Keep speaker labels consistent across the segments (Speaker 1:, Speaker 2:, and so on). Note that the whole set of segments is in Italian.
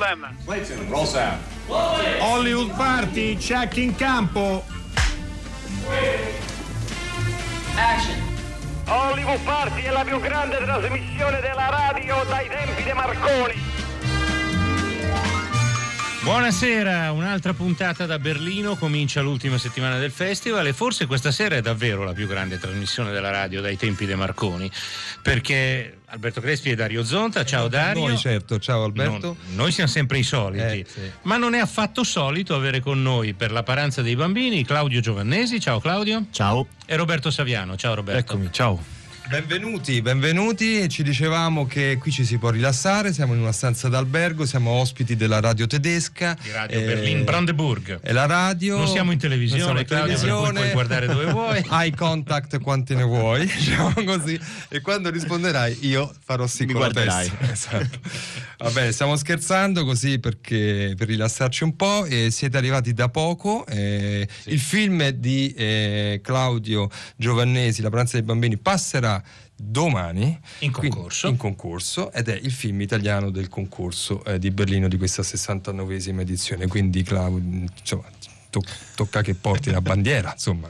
Speaker 1: Problem.
Speaker 2: Clayton, roll sound.
Speaker 3: Hollywood Party, check in campo.
Speaker 1: Action.
Speaker 4: Hollywood Party è la più grande trasmissione della radio dai tempi di Marconi.
Speaker 5: Buonasera, un'altra puntata da Berlino, comincia l'ultima settimana del festival e forse questa sera è davvero la più grande trasmissione della radio dai tempi dei Marconi, perché Alberto Crespi e Dario Zonta, ciao Dario.
Speaker 6: Noi certo, ciao Alberto.
Speaker 5: Non- noi siamo sempre i soliti,
Speaker 6: Eh, sì.
Speaker 5: ma non è affatto solito avere con noi per la paranza dei bambini Claudio Giovannesi, ciao Claudio,
Speaker 7: Ciao.
Speaker 5: e Roberto Saviano, ciao Roberto.
Speaker 7: Eccomi, ciao.
Speaker 6: Benvenuti, benvenuti. Ci dicevamo che qui ci si può rilassare, siamo in una stanza d'albergo, siamo ospiti della radio tedesca.
Speaker 5: Di Radio
Speaker 6: Eh,
Speaker 5: Berlin Brandeburg.
Speaker 6: È la radio.
Speaker 5: Non siamo in televisione,
Speaker 6: siamo in
Speaker 5: cui puoi guardare dove vuoi.
Speaker 6: Eye contact quanti ne vuoi, diciamo così. E quando risponderai io farò sì
Speaker 7: Mi
Speaker 6: con
Speaker 7: guarderai.
Speaker 6: Esatto. Va bene, stiamo scherzando così perché per rilassarci un po'. E siete arrivati da poco. eh, Il film di eh, Claudio Giovannesi, La pranza dei bambini, passerà domani
Speaker 5: In concorso.
Speaker 6: in concorso ed è il film italiano del concorso eh, di Berlino di questa 69esima edizione quindi Claudio insomma to- tocca che porti la bandiera insomma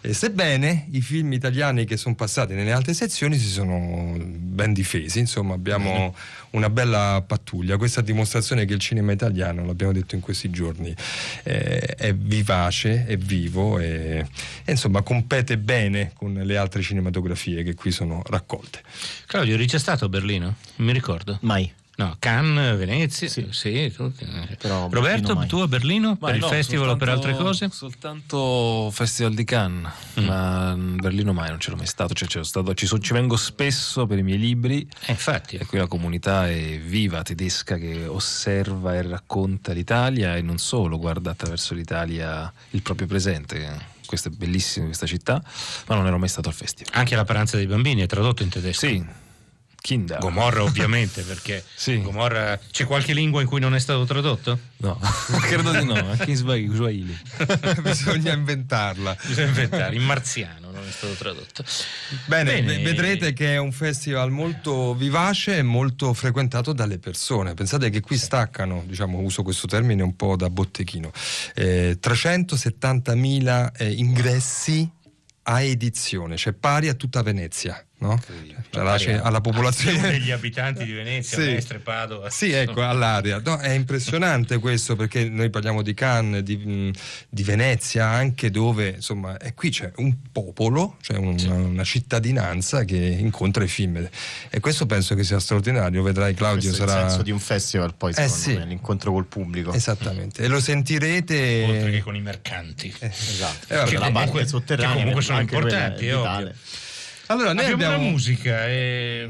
Speaker 6: Eh, sebbene i film italiani che sono passati nelle altre sezioni si sono ben difesi insomma abbiamo una bella pattuglia questa dimostrazione che il cinema italiano l'abbiamo detto in questi giorni eh, è vivace è vivo e, e, insomma compete bene con le altre cinematografie che qui sono raccolte
Speaker 5: Claudio, eri già stato a Berlino? Mi ricordo.
Speaker 7: Mai.
Speaker 5: No, Cannes, Venezia,
Speaker 7: Sì.
Speaker 5: sì. tu-
Speaker 7: Però a
Speaker 5: Roberto,
Speaker 7: mai.
Speaker 5: tu a Berlino
Speaker 8: Ma
Speaker 5: per il
Speaker 8: no,
Speaker 5: festival o per altre cose?
Speaker 8: Soltanto Festival di Cannes, ma a Berlino mai non c'ero mai stato, cioè, c'ero stato- ci, so- ci vengo spesso per i miei libri
Speaker 5: Eh, infatti,
Speaker 8: e qui la comunità è viva tedesca che osserva e racconta l'Italia e non solo guarda attraverso l'Italia il proprio presente. Questo è bellissimo questa città, ma non ero mai stato al festival.
Speaker 5: anche la paranza dei bambini è tradotto in tedesco.
Speaker 8: Sì, Kinder.
Speaker 5: Gomorra ovviamente, perché
Speaker 8: Sì.
Speaker 5: Gomorra c'è qualche lingua in cui non è stato tradotto?
Speaker 8: No, credo di no, anche in Swahili.
Speaker 6: bisogna inventarla
Speaker 5: Bisogna inventare, in marziano non è stato tradotto.
Speaker 6: Bene,
Speaker 5: Bene.
Speaker 6: vedrete che è un festival molto vivace e molto frequentato dalle persone. Pensate che qui staccano, diciamo, uso questo termine un po' da botteghino, eh, 370.000 eh, ingressi a edizione, cioè pari a tutta Venezia, no? Cioè, alla, popolazione
Speaker 5: degli abitanti di Venezia,
Speaker 6: Sì.
Speaker 5: Mestre, Padova.
Speaker 6: Sì, ecco, all'aria. No, è impressionante questo perché noi parliamo di Cannes, di, di Venezia, anche dove insomma, e qui c'è un popolo, cioè un- una cittadinanza che incontra i film. E questo penso che sia straordinario. Vedrai, Claudio,
Speaker 7: Questo è
Speaker 6: sarà.
Speaker 7: il senso di un festival, poi,
Speaker 6: Eh,
Speaker 7: secondo
Speaker 6: sì.
Speaker 7: me, l'incontro col pubblico.
Speaker 6: Esattamente, e lo sentirete.
Speaker 5: Oltre che con i mercanti.
Speaker 7: Esatto.
Speaker 6: Eh, vabbè,
Speaker 5: Che
Speaker 7: la parte sotterranea,
Speaker 5: che comunque sono importanti,
Speaker 7: è
Speaker 5: è ovvio.
Speaker 6: Allora, noi
Speaker 5: Abbiamo,
Speaker 6: abbiamo.
Speaker 5: una musica, e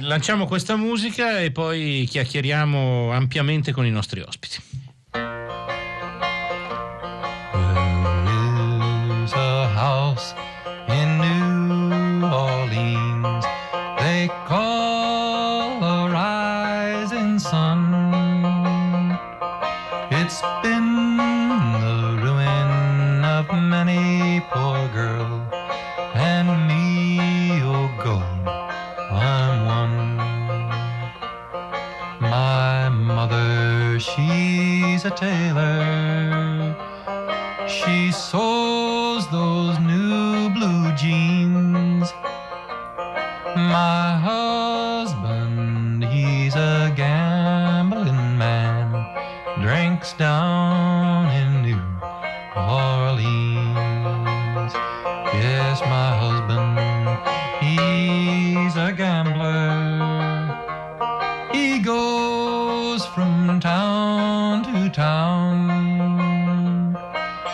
Speaker 5: lanciamo questa musica e poi chiacchieriamo ampiamente con i nostri ospiti.
Speaker 9: There is a house Taylor. Town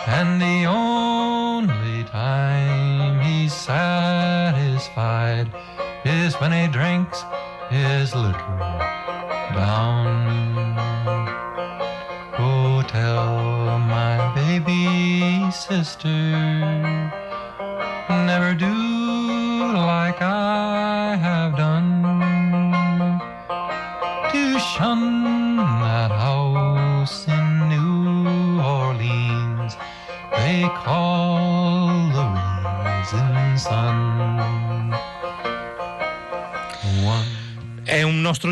Speaker 9: and the only time he's satisfied is when he drinks his liquor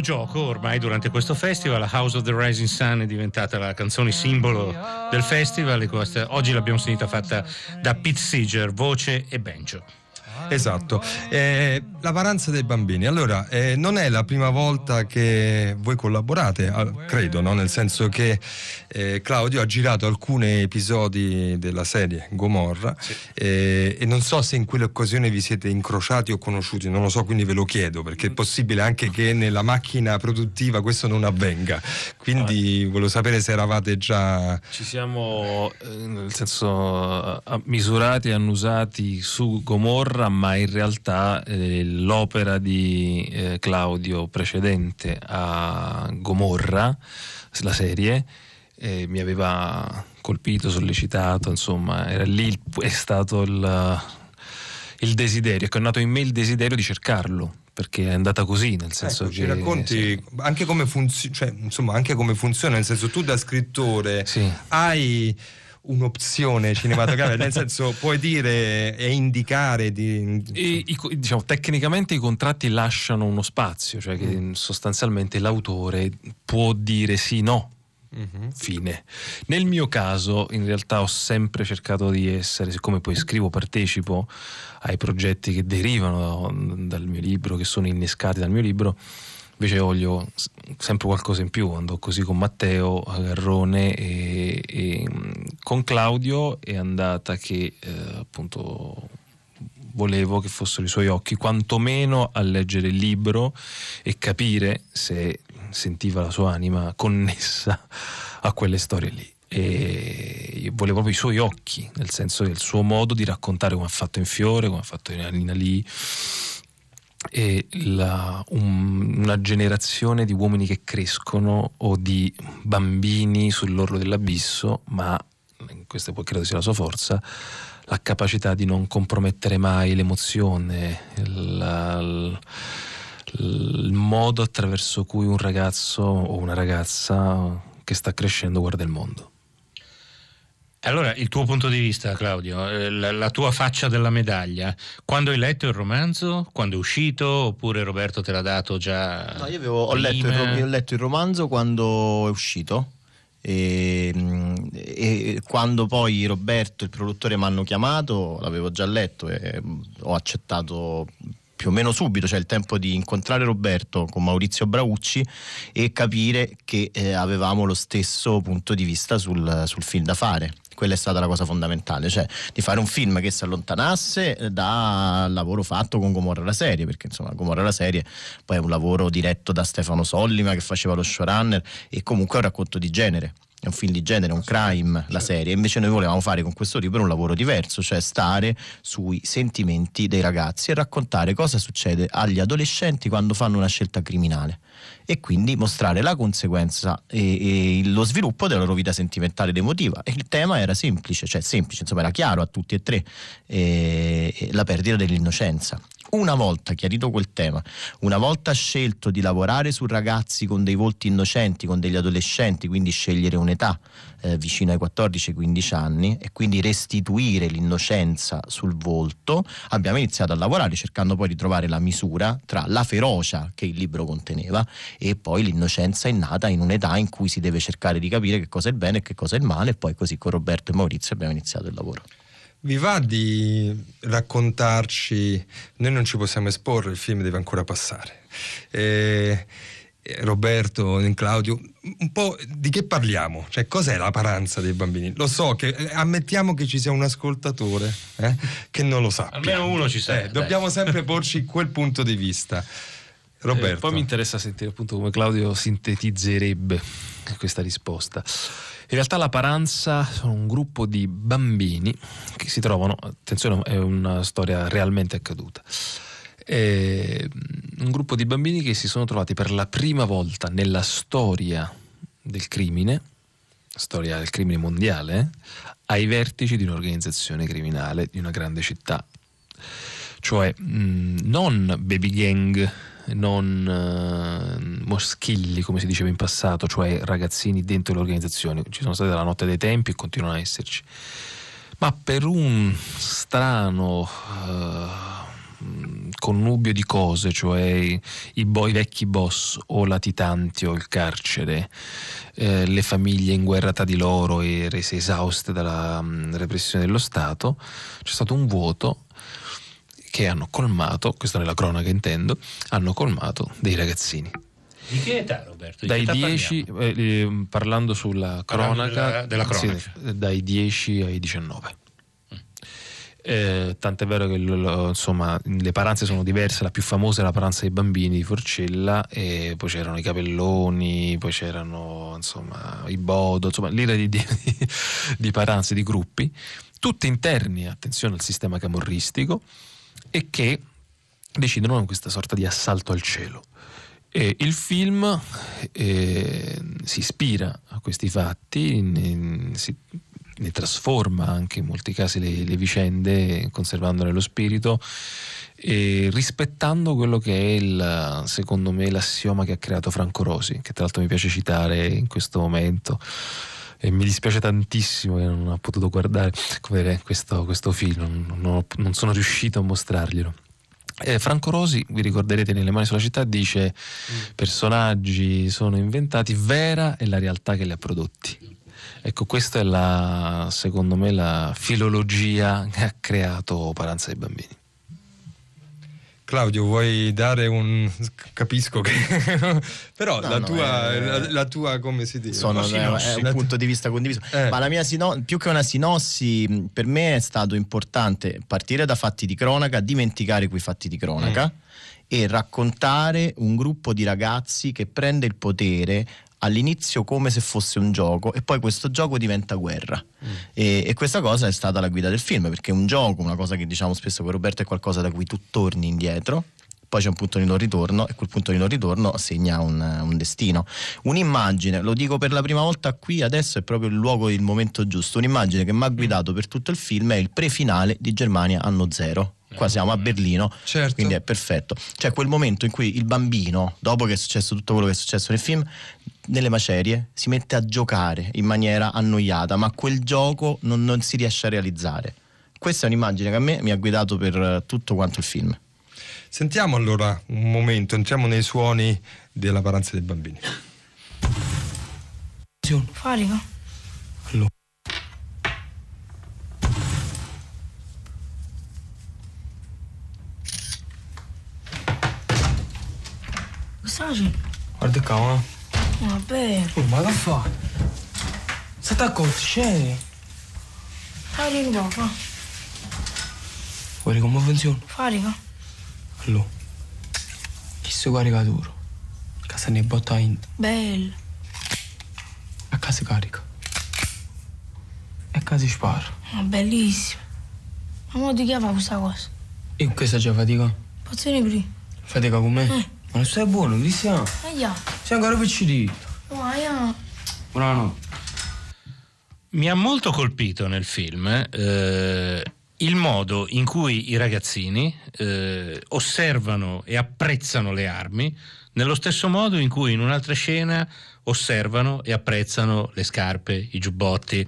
Speaker 5: gioco ormai durante questo festival. House of the Rising Sun è diventata la canzone simbolo del festival. oggi l'abbiamo sentita fatta da Pete Seeger, voce e banjo.
Speaker 6: Esatto, Eh, la paranza dei bambini. Allora, eh, non è la prima volta che voi collaborate, ah, credo, no? nel senso che eh, Claudio ha girato alcuni episodi della serie Gomorra eh, e non so se in quell'occasione vi siete incrociati o conosciuti, non lo so, quindi ve lo chiedo perché è possibile anche che nella macchina produttiva questo non avvenga. Quindi volevo sapere se eravate già...
Speaker 8: Ci siamo, eh, nel senso, misurati e annusati su Gomorra, ma in realtà eh, l'opera di eh, Claudio precedente a Gomorra, la serie, eh, mi aveva colpito, sollecitato, insomma, era lì il- è stato il, il desiderio, ecco, è nato in me il desiderio di cercarlo, perché è andata così, nel senso
Speaker 6: Ecco,
Speaker 8: che...
Speaker 6: ci racconti
Speaker 8: sì.
Speaker 6: anche, come funzi- cioè, insomma, anche come funziona, nel senso tu da scrittore
Speaker 8: Sì.
Speaker 6: hai un'opzione cinematografica, nel senso puoi dire e indicare di...
Speaker 8: E i diciamo, tecnicamente i contratti lasciano uno spazio, cioè che
Speaker 6: Mm.
Speaker 8: sostanzialmente l'autore può dire sì, no.
Speaker 6: Mhm.
Speaker 8: Fine. Nel mio caso, in realtà, ho sempre cercato di essere, siccome poi scrivo, partecipo ai progetti che derivano dal mio libro, che sono innescati dal mio libro. Invece voglio sempre qualcosa in più, andò così con Matteo Garrone e, e, mh, con Claudio è andata che eh, appunto volevo che fossero i suoi occhi quantomeno a leggere il libro e capire se sentiva la sua anima connessa a quelle storie lì. E volevo proprio i suoi occhi, nel senso del suo modo di raccontare come ha fatto in Fiore, come ha fatto in Alina Lì e la- un- una generazione di uomini che crescono o di bambini sull'orlo dell'abisso, ma in questo poi credo sia la sua forza, la capacità di non compromettere mai l'emozione, la- il, il modo attraverso cui un ragazzo o una ragazza che sta crescendo guarda il mondo.
Speaker 5: Allora, il tuo punto di vista, Claudio, eh, la, la tua faccia della medaglia, quando hai letto il romanzo, quando è uscito, oppure Roberto te l'ha dato già?
Speaker 7: No, io avevo, ho, letto il, ho letto il romanzo quando è uscito e, mm, e quando poi Roberto, il produttore, mi hanno chiamato, l'avevo già letto e mm, ho accettato più o meno subito, cioè il tempo di incontrare Roberto con Maurizio Braucci e capire che eh, avevamo lo stesso punto di vista sul, sul film da fare. Quella è stata la cosa fondamentale, cioè di fare un film che si allontanasse eh, dal lavoro fatto con Gomorra la serie, perché insomma Gomorra la serie poi è un lavoro diretto da Stefano Sollima che faceva lo showrunner e comunque è un racconto di genere. È un film di genere, un crime la serie, invece noi volevamo fare con questo libro un lavoro diverso, cioè stare sui sentimenti dei ragazzi e raccontare cosa succede agli adolescenti quando fanno una scelta criminale e quindi mostrare la conseguenza e, e lo sviluppo della loro vita sentimentale ed emotiva. E il tema era semplice, cioè semplice, insomma era chiaro a tutti e tre, eh, la perdita dell'innocenza. Una volta chiarito quel tema, una volta scelto di lavorare su ragazzi con dei volti innocenti, con degli adolescenti, quindi scegliere un'età eh, vicino ai 14-15 anni e quindi restituire l'innocenza sul volto, abbiamo iniziato a lavorare cercando poi di trovare la misura tra la ferocia che il libro conteneva e poi l'innocenza innata in un'età in cui si deve cercare di capire che cosa è il bene e che cosa è il male e poi così con Roberto e Maurizio abbiamo iniziato il lavoro.
Speaker 6: Vi va di raccontarci, noi non ci possiamo esporre, il film deve ancora passare. Eh, Roberto Claudio, un po' di che parliamo? Cioè, cos'è la paranza dei bambini? Lo so che eh, ammettiamo che ci sia un ascoltatore eh, che non lo sa.
Speaker 5: Almeno uno ci sa.
Speaker 6: Eh, dobbiamo sempre porci quel punto di vista. Roberto.
Speaker 8: Eh, poi mi interessa sentire appunto come Claudio sintetizzerebbe questa risposta. In realtà la Paranza sono un gruppo di bambini che si trovano, attenzione è una storia realmente accaduta, Eh, un gruppo di bambini che si sono trovati per la prima volta nella storia del crimine, storia del crimine mondiale, ai vertici di un'organizzazione criminale di una grande città. Cioè mh, non baby gang, non eh, moschilli come si diceva in passato, cioè ragazzini dentro le organizzazioni. Ci sono stati dalla notte dei tempi e continuano a esserci. Ma per un strano mh, connubio di cose, cioè i, i bo- i vecchi boss o latitanti o il carcere, eh, le famiglie in guerra tra di loro e rese esauste dalla mh, repressione dello Stato, c'è stato un vuoto che hanno colmato, questo nella cronaca intendo, hanno colmato dei ragazzini.
Speaker 5: Di che età, Roberto? Di
Speaker 8: Dai
Speaker 5: che età
Speaker 8: 10,
Speaker 5: parliamo?
Speaker 8: eh, eh, parlando sulla
Speaker 5: Parlando
Speaker 8: cronaca,
Speaker 5: della- della cronaca.
Speaker 8: sì, dai 10 ai 19. Eh, tant'è vero che lo- insomma, le paranze sono diverse, la più famosa è la paranza dei bambini di Forcella, e poi c'erano i capelloni, poi c'erano insomma, i bodo, insomma l'ira di, di, di paranze, di gruppi, tutte interni, attenzione al sistema camorristico, e che decidono questa sorta di assalto al cielo. E il film eh, si ispira a questi fatti, ne, si- ne trasforma anche in molti casi le, le vicende, conservandone lo spirito e rispettando quello che è il, secondo me l'assioma che ha creato Franco Rosi, che tra l'altro mi piace citare in questo momento. E mi dispiace tantissimo che non ha potuto guardare come dire, questo, questo film, non- non ho- non sono riuscito a mostrarglielo. Eh, Franco Rosi, vi ricorderete nelle mani sulla città, dice personaggi sono inventati, vera è la realtà che li ha prodotti. Ecco, questa è la, secondo me, la filologia che ha creato Paranza dei bambini.
Speaker 6: Claudio, vuoi dare un... capisco che... però
Speaker 7: No,
Speaker 6: la,
Speaker 7: no,
Speaker 6: tua,
Speaker 7: eh,
Speaker 6: la, la tua, come si dice?
Speaker 7: Sono,
Speaker 6: sinossi.
Speaker 7: è un punto di vista condiviso.
Speaker 6: Eh.
Speaker 7: Ma la mia sino- più che una sinossi, per me è stato importante partire da fatti di cronaca, dimenticare quei fatti di cronaca e raccontare un gruppo di ragazzi che prende il potere all'inizio come se fosse un gioco e poi questo gioco diventa guerra e, e questa cosa è stata la guida del film perché un gioco, una cosa che diciamo spesso con Roberto è qualcosa da cui tu torni indietro poi c'è un punto di non ritorno e quel punto di non ritorno segna un, un destino. Un'immagine, lo dico per la prima volta qui adesso è proprio il luogo, il momento giusto, un'immagine che mi ha guidato per tutto il film è il prefinale di Germania anno zero. Qua siamo a Berlino,
Speaker 6: Certo.
Speaker 7: quindi è perfetto. Cioè quel momento in cui il bambino, dopo che è successo tutto quello che è successo nel film, nelle macerie si mette a giocare in maniera annoiata, ma quel gioco non, non si riesce a realizzare. Questa è un'immagine che a me mi ha guidato per eh, tutto quanto il film.
Speaker 6: Sentiamo allora un momento, entriamo nei suoni della paranza dei bambini.
Speaker 2: Stai facendo?
Speaker 10: Guarda qua, eh.
Speaker 2: Vabbè,
Speaker 10: Oh, ma che fa? State accorti, scendi.
Speaker 2: fai papà.
Speaker 10: Guarda come funziona.
Speaker 2: Farica?
Speaker 10: Allora, questo caricatore. Casa ne botta in.
Speaker 2: Bello.
Speaker 10: A casa carica. E a casa spara.
Speaker 2: Ma bellissimo. Ma mo di chi fa questa cosa?
Speaker 10: E questa già fatica?
Speaker 2: Venire prima?
Speaker 10: Fatica con me?
Speaker 2: Eh.
Speaker 10: Ma non stai buono, Cristiano?
Speaker 2: Eh già.
Speaker 10: Sei ancora piccirito.
Speaker 2: Ma io...
Speaker 10: Buonanotte.
Speaker 5: Mi ha molto colpito nel film eh, il modo in cui i ragazzini eh, osservano e apprezzano le armi, nello stesso modo in cui in un'altra scena osservano e apprezzano le scarpe, i giubbotti.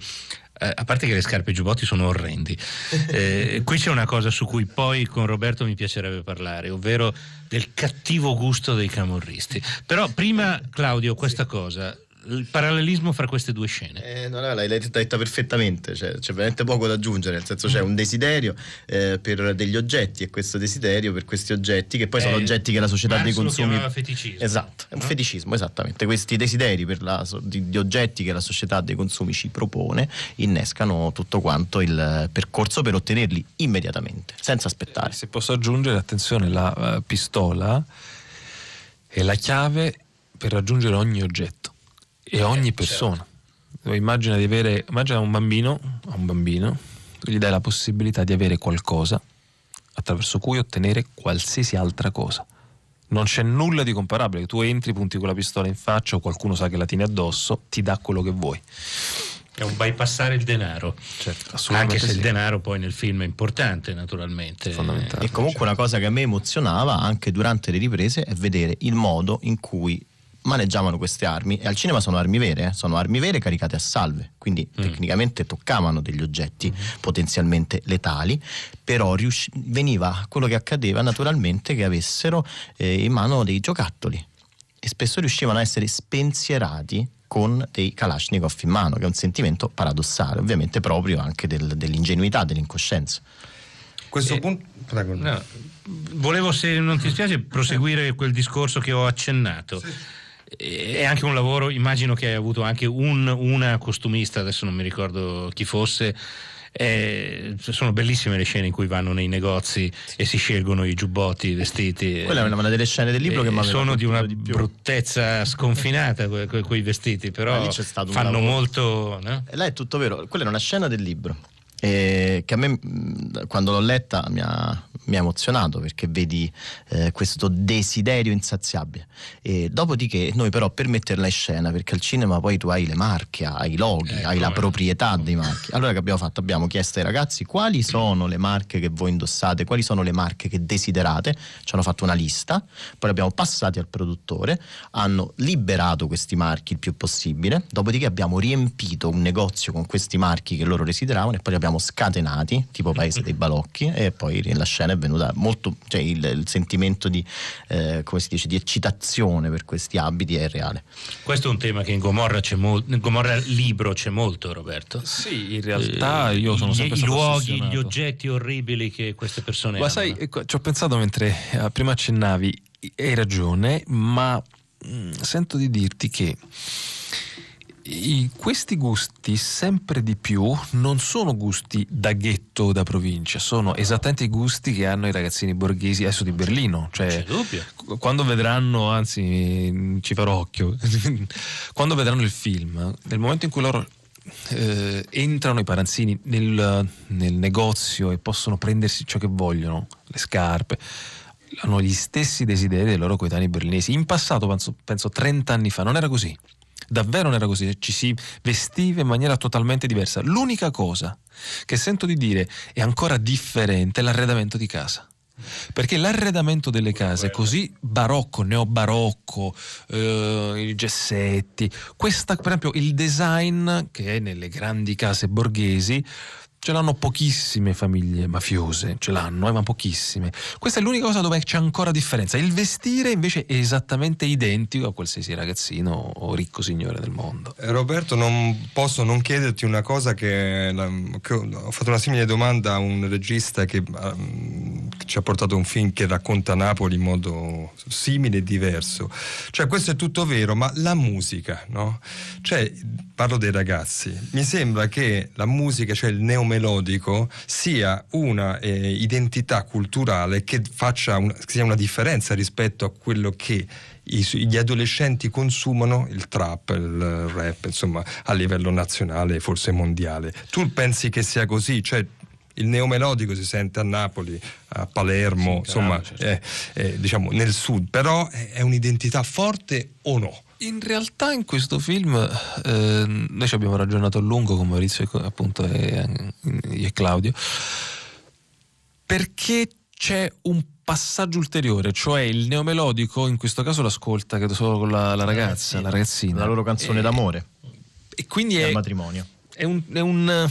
Speaker 5: Eh, a parte che le scarpe e i giubbotti sono orrendi. Eh, qui c'è una cosa su cui poi con Roberto mi piacerebbe parlare, ovvero del cattivo gusto dei camorristi. Però prima, Claudio, questa cosa, il parallelismo fra queste due scene.
Speaker 7: Eh, no, no, l'hai l'hai detta perfettamente, cioè, c'è veramente poco da aggiungere, nel senso c'è un desiderio eh, per degli oggetti e questo desiderio per questi oggetti che poi sono
Speaker 5: Eh,
Speaker 7: oggetti che la società
Speaker 5: Marx
Speaker 7: dei
Speaker 5: lo
Speaker 7: consumi...
Speaker 5: chiamava feticismo,
Speaker 7: Esatto, è un
Speaker 5: no?
Speaker 7: feticismo, esattamente. Questi desideri per la di, di oggetti che la società dei consumi ci propone innescano tutto quanto il percorso per ottenerli immediatamente, senza aspettare.
Speaker 8: Se posso aggiungere, attenzione, la eh, pistola è la chiave per raggiungere ogni oggetto e ogni persona. Immagina di avere, immagina un bambino, a un bambino, gli dai la possibilità di avere qualcosa attraverso cui ottenere qualsiasi altra cosa. Non c'è nulla di comparabile, tu entri, punti con la pistola in faccia o qualcuno sa che la tieni addosso, ti dà quello che vuoi.
Speaker 5: È un bypassare il denaro.
Speaker 8: Certo,
Speaker 5: Anche se il
Speaker 8: sì.
Speaker 5: denaro poi nel film è importante, naturalmente.
Speaker 8: Fondamentale.
Speaker 7: E comunque una cosa che a me emozionava anche durante le riprese è vedere il modo in cui maneggiavano queste armi e al cinema sono armi vere, eh, sono armi vere caricate a salve, quindi tecnicamente toccavano degli oggetti potenzialmente letali, però riusci- veniva quello che accadeva naturalmente che avessero eh, in mano dei giocattoli e spesso riuscivano a essere spensierati con dei Kalashnikov in mano, che è un sentimento paradossale, ovviamente proprio anche del- dell'ingenuità, dell'incoscienza.
Speaker 6: Questo
Speaker 5: Eh,
Speaker 6: punto. Prego.
Speaker 5: No, volevo, se non ti spiace, proseguire quel discorso che ho accennato. È anche un lavoro, immagino che hai avuto anche un- una costumista, adesso non mi ricordo chi fosse. eh, sono bellissime le scene in cui vanno nei negozi e si scelgono i giubbotti, i vestiti.
Speaker 7: Quella è una delle scene del libro che
Speaker 5: Eh,
Speaker 7: mi aveva
Speaker 5: sono di una
Speaker 7: di
Speaker 5: bruttezza sconfinata que- que- quei vestiti, però fanno molto. no?
Speaker 7: Là è tutto vero, quella è una scena del libro. eh, che a me quando l'ho letta mi ha, mi ha emozionato perché vedi eh, questo desiderio insaziabile. E dopodiché noi però per metterla in scena, perché al cinema poi tu hai le marche, hai i loghi,
Speaker 5: Eh,
Speaker 7: hai la proprietà dei marchi. Allora che abbiamo fatto? Abbiamo chiesto ai ragazzi quali sono le marche che voi indossate, quali sono le marche che desiderate, ci hanno fatto una lista, poi abbiamo passati al produttore, hanno liberato questi marchi il più possibile, dopodiché abbiamo riempito un negozio con questi marchi che loro desideravano e poi li abbiamo scatenati, tipo Paese dei Balocchi, e poi la scena è venuta molto, cioè il, il sentimento di, eh, come si dice, di eccitazione per questi abiti è reale.
Speaker 5: Questo è un tema che in Gomorra c'è molto, in Gomorra libro c'è molto, Roberto.
Speaker 8: Sì, in realtà io sono
Speaker 5: Gli-
Speaker 8: sempre
Speaker 5: i
Speaker 8: stato
Speaker 5: luoghi,
Speaker 8: ossessionato.
Speaker 5: gli oggetti orribili che queste persone
Speaker 8: Ma
Speaker 5: hanno.
Speaker 8: sai, ecco, ci ho pensato mentre eh, prima accennavi, hai ragione, ma mm, sento di dirti che i- questi gusti sempre di più non sono gusti da ghetto o da provincia, sono esattamente i gusti che hanno i ragazzini borghesi adesso di Berlino. Cioè, quando vedranno, anzi ci farò occhio, quando vedranno il film, nel momento in cui loro eh, entrano i paranzini nel, nel negozio e possono prendersi ciò che vogliono, le scarpe, hanno gli stessi desideri dei loro coetanei berlinesi. In passato, penso, penso 30 anni fa, non era così. Davvero non era così, ci si vestiva in maniera totalmente diversa. L'unica cosa che sento di dire è ancora differente è l'arredamento di casa. Perché l'arredamento delle case, così barocco, neobarocco, eh, i gessetti, questa, per esempio, il design che è nelle grandi case borghesi, ce l'hanno pochissime famiglie mafiose, ce l'hanno, eh, ma pochissime. Questa è l'unica cosa dove c'è ancora differenza. Il vestire invece è esattamente identico a qualsiasi ragazzino o ricco signore del mondo.
Speaker 6: Eh, Roberto, non posso non chiederti una cosa che, che ho fatto una simile domanda a un regista che, ehm, che ci ha portato un film che racconta Napoli in modo simile e diverso. Cioè, questo è tutto vero, ma la musica, no? Cioè, parlo dei ragazzi, mi sembra che la musica, cioè il neomelodico, sia una eh, identità culturale che faccia un- che sia una differenza rispetto a quello che gli adolescenti consumano il trap, il rap, insomma, a livello nazionale, forse mondiale. Tu pensi che sia così? Cioè, il neomelodico si sente a Napoli, a Palermo,
Speaker 8: Sì,
Speaker 6: insomma,
Speaker 8: certo.
Speaker 6: eh, eh, diciamo nel sud, però è è un'identità forte o no?
Speaker 8: In realtà in questo film eh, noi ci abbiamo ragionato a lungo con Maurizio e appunto e, io e Claudio perché c'è un passaggio ulteriore, cioè il neomelodico, in questo caso l'ascolta credo solo con la, la ragazza, la ragazzina.
Speaker 7: La loro canzone
Speaker 8: E-
Speaker 7: d'amore
Speaker 8: E quindi
Speaker 7: e
Speaker 8: è,
Speaker 7: al matrimonio.
Speaker 8: è un... È un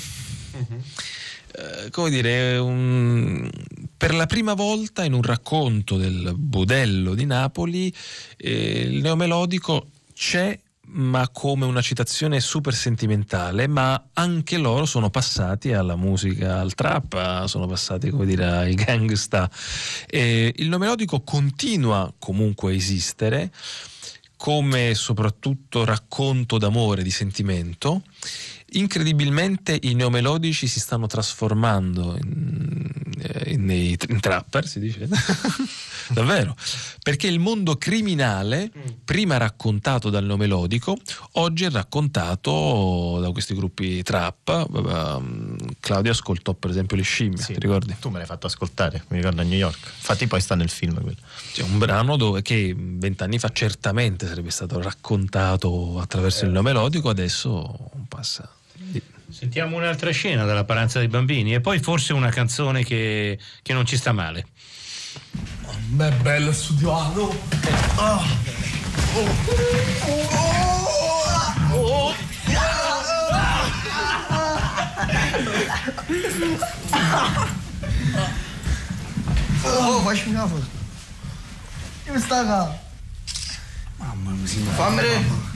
Speaker 8: eh, come dire, un- per la prima volta in un racconto del budello di Napoli eh, il neomelodico c'è ma come una citazione super sentimentale, ma anche loro sono passati alla musica, al trap, sono passati come dire ai gangsta. E il neomelodico continua comunque a esistere come soprattutto racconto d'amore, di sentimento. Incredibilmente i neomelodici si stanno trasformando in, eh, in- nei- in trapper, si dice. Davvero. Perché il mondo criminale, prima raccontato dal neomelodico, oggi è raccontato da questi gruppi trap. Um, Claudio ascoltò per esempio le scimmie,
Speaker 7: Sì.
Speaker 8: ti ricordi?
Speaker 7: Tu me l'hai fatto ascoltare, mi ricordo a New York. Infatti poi sta nel film quello.
Speaker 8: C'è un brano dove, che vent'anni fa certamente sarebbe stato raccontato attraverso il neomelodico, adesso passa.
Speaker 5: Sentiamo un'altra scena dalla paranza dei bambini e poi forse una canzone che, che non ci sta male.
Speaker 10: Beh, bello studiato. Ah. Oh, facci una foto. Dove sta qua? Mamma mia, fammi vedere.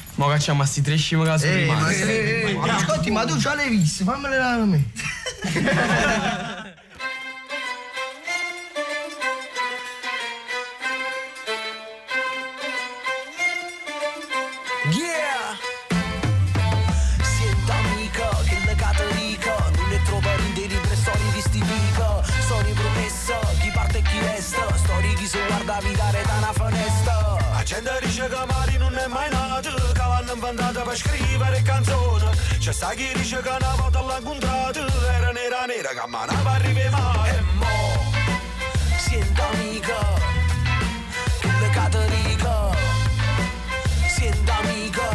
Speaker 11: Ma facciamo a sti tre scimo caso
Speaker 10: Ehi,
Speaker 11: di
Speaker 10: ma
Speaker 11: mare.
Speaker 10: sei... Ascolti, ma tu già l'hai viste, fammele a me.
Speaker 12: Yeah! Senta amica, che le catarica Non è troppo ridere per storie di sti pica Storie promessa, chi parte e chi resta Storie chi si guarda vitare da una finestra
Speaker 13: gente dice che Mari non è mai nato, che l'hanno inventata per scrivere canzoni. C'è sta chi dice che una volta l'ha incontrato, era nera nera che ma non arriva mai.
Speaker 12: E mo, senta amica, che le catarica Senta amica,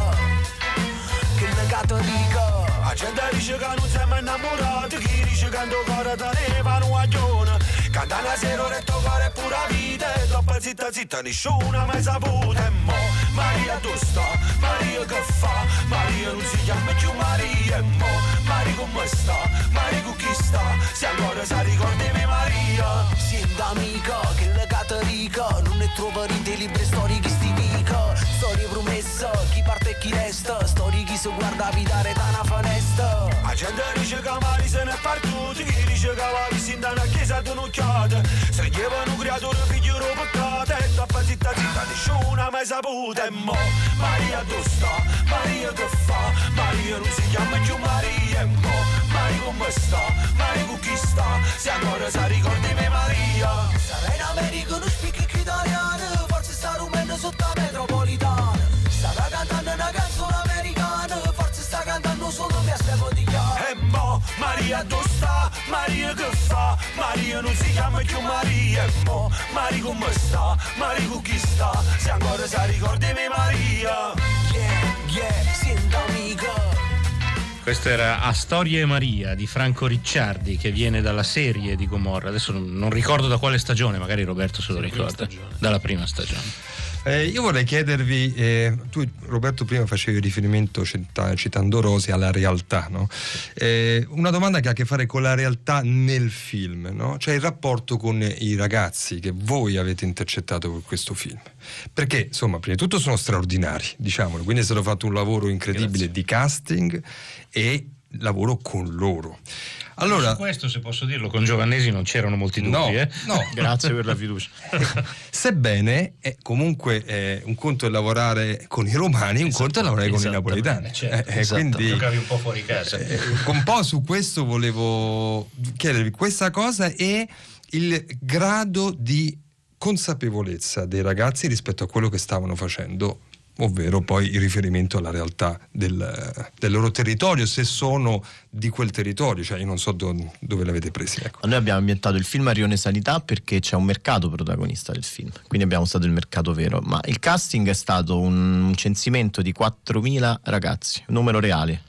Speaker 12: che le catarica
Speaker 13: La gente dice che non sei mai innamorato, chi dice che il cuore teneva un guaglione. Canta la sera e tuo cuore è pura vita, e dopo zitta zitta nessuno ha mai saputo. E mo, Maria tu sta, Maria che fa? Maria non si chiama più Maria, e mo, Maria come sta? Maria con chi sta? Se ancora sa ricordami Maria.
Speaker 12: Senta amica, che le catarica Non è troppo ridere libere storie che sti mica Storie promessa, chi parte e chi resta Storie chi si guarda vitare da una finestra
Speaker 13: La gente dice che Mari se n'è partito, chi dice che va visita una chiesa d'un'occhiata. Stringevano un creatore figlio peccato e dopo zitta zitta nessuno ha mai saputo. E mo, Maria tu sta, Maria che fa? Maria non si chiama più Maria. E mo, Maria come sta? Maria con chi sta? Se ancora sa ricordi Maria tu sta? Maria che fa? Maria non si chiama più Maria. E mo, Maria come sta? Maria con chi sta? Se ancora sa ricordi me Maria.
Speaker 12: Yeah, yeah, senta amica
Speaker 5: Questo era A Storie Maria di Franco Ricciardi che viene dalla serie di Gomorra. Adesso non ricordo da quale stagione, magari Roberto se lo ricorda. Dalla prima stagione.
Speaker 6: Eh, io vorrei chiedervi, eh, tu Roberto prima facevi riferimento cita- citando Rosi alla realtà, no? Eh, una domanda che ha a che fare con la realtà nel film, no? cioè il rapporto con i ragazzi che voi avete intercettato per questo film. Perché insomma, prima di tutto sono straordinari, diciamolo, quindi è stato fatto un lavoro incredibile di casting e lavoro con loro. Allora,
Speaker 5: Su questo, se posso dirlo, con Giovannesi non c'erano molti dubbi.
Speaker 6: No,
Speaker 5: eh?
Speaker 6: no.
Speaker 7: Grazie per la fiducia.
Speaker 6: Sebbene è comunque eh, un conto è lavorare con i romani, un conto è lavorare con i napoletani.
Speaker 5: Certo,
Speaker 6: Eh, eh,
Speaker 5: esatto.
Speaker 6: quindi
Speaker 5: Giocavi un po' fuori casa.
Speaker 6: eh, un po' su questo volevo chiedervi questa cosa e il grado di consapevolezza dei ragazzi rispetto a quello che stavano facendo ovvero poi il riferimento alla realtà del, del loro territorio, se sono di quel territorio, cioè io non so do- dove l'avete presi. Ecco.
Speaker 7: Noi abbiamo ambientato il film a Rione Sanità perché c'è un mercato protagonista del film, quindi abbiamo stato il mercato vero, ma il casting è stato un, un censimento di 4.000 ragazzi, un numero reale.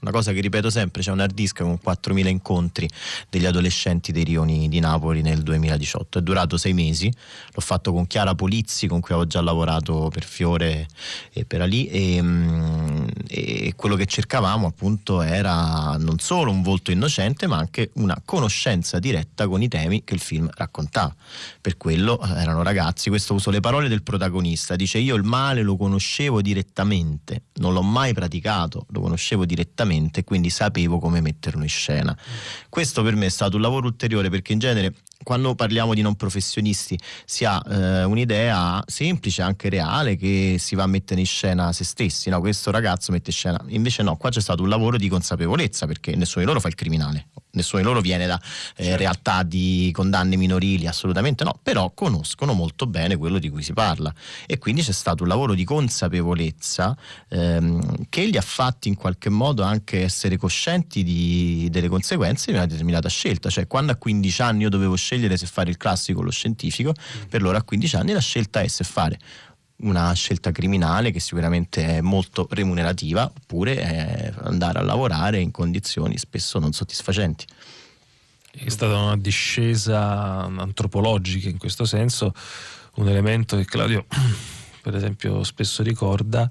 Speaker 7: Una cosa che ripeto sempre, c'è un hard disk con 4.000 incontri degli adolescenti dei rioni di Napoli nel 2018. È durato sei mesi, l'ho fatto con Chiara Polizzi, con cui avevo già lavorato per Fiore e per Ali, e, mm, e quello che cercavamo appunto era non solo un volto innocente, ma anche una conoscenza diretta con i temi che il film raccontava. Per quello eh, erano ragazzi, questo uso le parole del protagonista, dice io il male lo conoscevo direttamente, non l'ho mai praticato, lo conoscevo direttamente e quindi sapevo come metterlo in scena. Questo per me è stato un lavoro ulteriore perché in genere quando parliamo di non professionisti si ha eh, un'idea semplice, anche reale, che si va a mettere in scena se stessi. No, questo ragazzo mette in scena. Invece no, qua c'è stato un lavoro di consapevolezza perché nessuno di loro fa il criminale. nessuno di loro viene da eh, realtà di condanne minorili, assolutamente no, però conoscono molto bene quello di cui si parla e quindi c'è stato un lavoro di consapevolezza ehm, che li ha fatti in qualche modo anche essere coscienti di- delle conseguenze di una determinata scelta, cioè quando a 15 anni io dovevo scegliere se fare il classico o lo scientifico, per loro a 15 anni la scelta è se fare una scelta criminale che sicuramente è molto remunerativa oppure andare a lavorare in condizioni spesso non soddisfacenti.
Speaker 8: È stata una discesa antropologica in questo senso, un elemento che Claudio, per esempio, spesso ricorda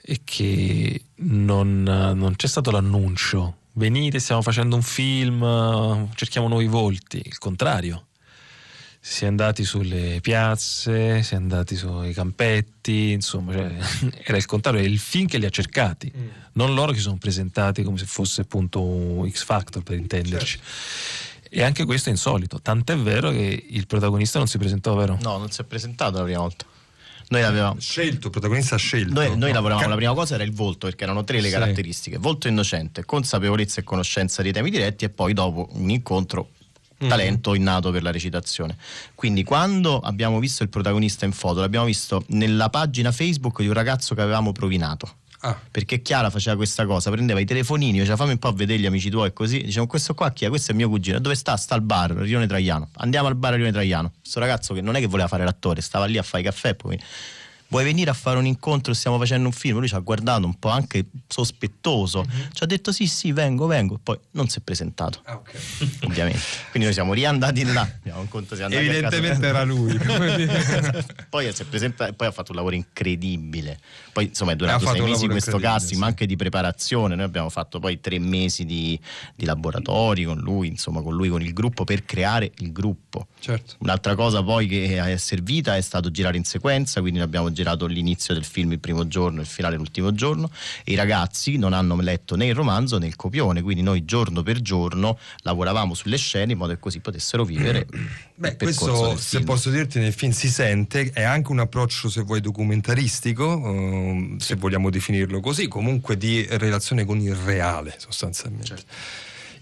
Speaker 8: è che non, non c'è stato l'annuncio. Venite, stiamo facendo un film, cerchiamo nuovi volti. Il contrario. Si è andati sulle piazze, si è andati sui campetti, insomma, cioè, era il contrario, è il film che li ha cercati, non loro che sono presentati come se fosse appunto un X Factor per intenderci. E anche questo è insolito, tant'è vero che il protagonista non si presentò, vero?
Speaker 7: No, non si è presentato la prima volta. Noi l'avevamo
Speaker 6: scelto, il protagonista ha scelto.
Speaker 7: Noi, noi
Speaker 6: No,
Speaker 7: lavoravamo,
Speaker 6: ca-
Speaker 7: la prima cosa era il volto, perché erano tre le
Speaker 6: Sì.
Speaker 7: caratteristiche: volto innocente, consapevolezza e conoscenza dei temi diretti, e poi dopo un incontro.
Speaker 6: Mm.
Speaker 7: Talento innato per la recitazione. Quindi, quando abbiamo visto il protagonista in foto, l'abbiamo visto nella pagina Facebook di un ragazzo che avevamo provinato.
Speaker 6: Ah.
Speaker 7: Perché Chiara faceva questa cosa, prendeva i telefonini, diceva fammi un po' vedere gli amici tuoi e così, diciamo questo qua chi è? Questo è mio cugino, dove sta? Sta al bar, Rione Traiano, andiamo al bar Rione Traiano, questo ragazzo che non è che voleva fare l'attore, stava lì a fare i caffè, poi vuoi venire a fare un incontro, stiamo facendo un film, lui ci ha guardato un po' anche sospettoso, ci ha detto sì sì vengo, vengo, poi non si è presentato, ovviamente, quindi noi siamo riandati là, abbiamo un conto, siamo
Speaker 6: Evidentemente era lui.
Speaker 7: poi si è presentato e poi ha fatto un lavoro incredibile. Poi insomma è durato sei mesi questo casting,
Speaker 6: sì.
Speaker 7: ma anche di preparazione. Noi abbiamo fatto poi tre mesi di, di laboratori con lui, insomma, con lui, con il gruppo per creare il gruppo.
Speaker 6: Certo.
Speaker 7: Un'altra cosa poi che è servita è stato girare in sequenza, quindi abbiamo girato l'inizio del film il primo giorno il finale l'ultimo giorno. E i ragazzi non hanno letto né il romanzo né il copione, quindi noi giorno per giorno lavoravamo sulle scene in modo che così potessero vivere
Speaker 6: Beh, questo, se posso dirti, nel film si sente, è anche un approccio, se vuoi, documentaristico, ehm, se vogliamo definirlo così, comunque di relazione con il reale, sostanzialmente.
Speaker 7: Certo.